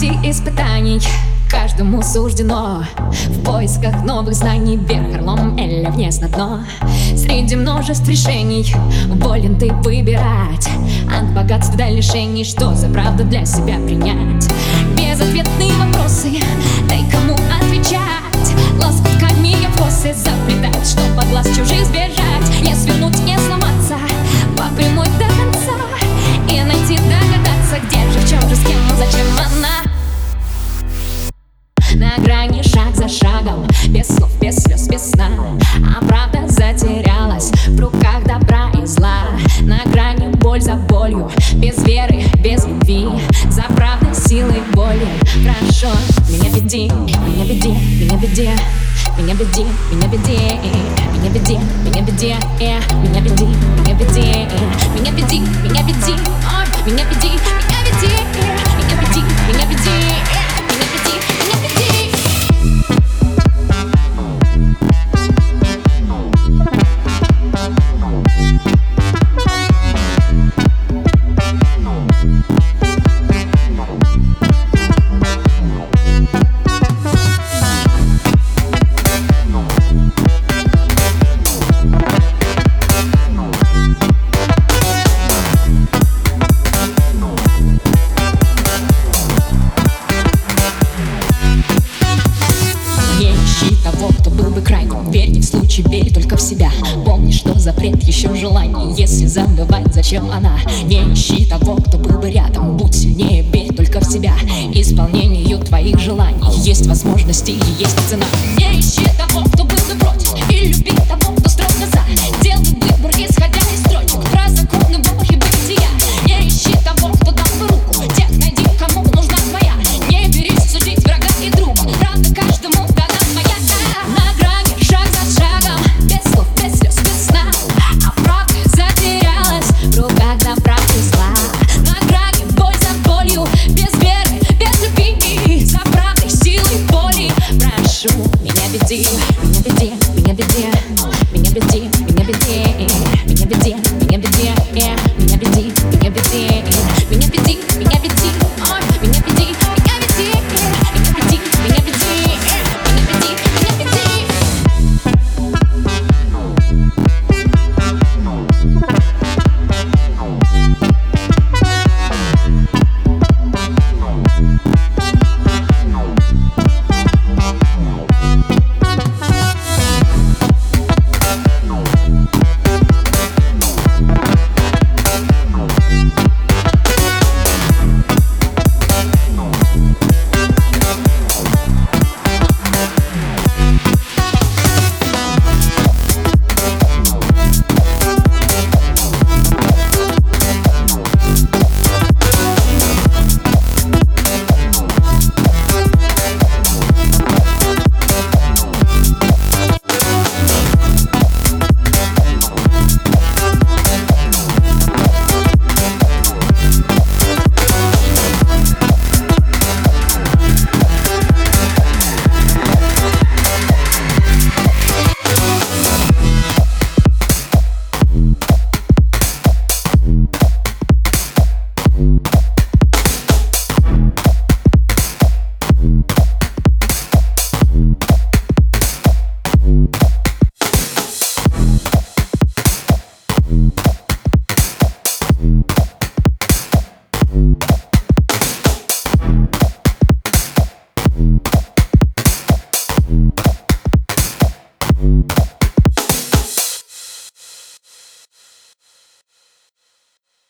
пути испытаний Каждому суждено. В поисках новых знаний Вверх орлом или вниз на дно. Среди множеств решений Волен ты выбирать. От богатства до лишений Что за правду для себя принять сна А правда затерялась В руках добра и зла. На грани боль за болью Без веры, без любви. За правдой, силой, боли Прошу, меня веди, меня веди, меня веди меня веди, меня веди, меня веди, меня веди, меня веди, меня веди, меня веди, меня случае верь только в себя. Помни, что запрет еще желание Если забывать, зачем она? Не ищи того, кто был бы рядом. Будь сильнее, верь только в себя. Исполнению твоих желаний. Есть возможности и есть цена. Не ищи того, кто был бы против. И люби того, кто прошу, меня веди, меня веди, меня веди, меня веди.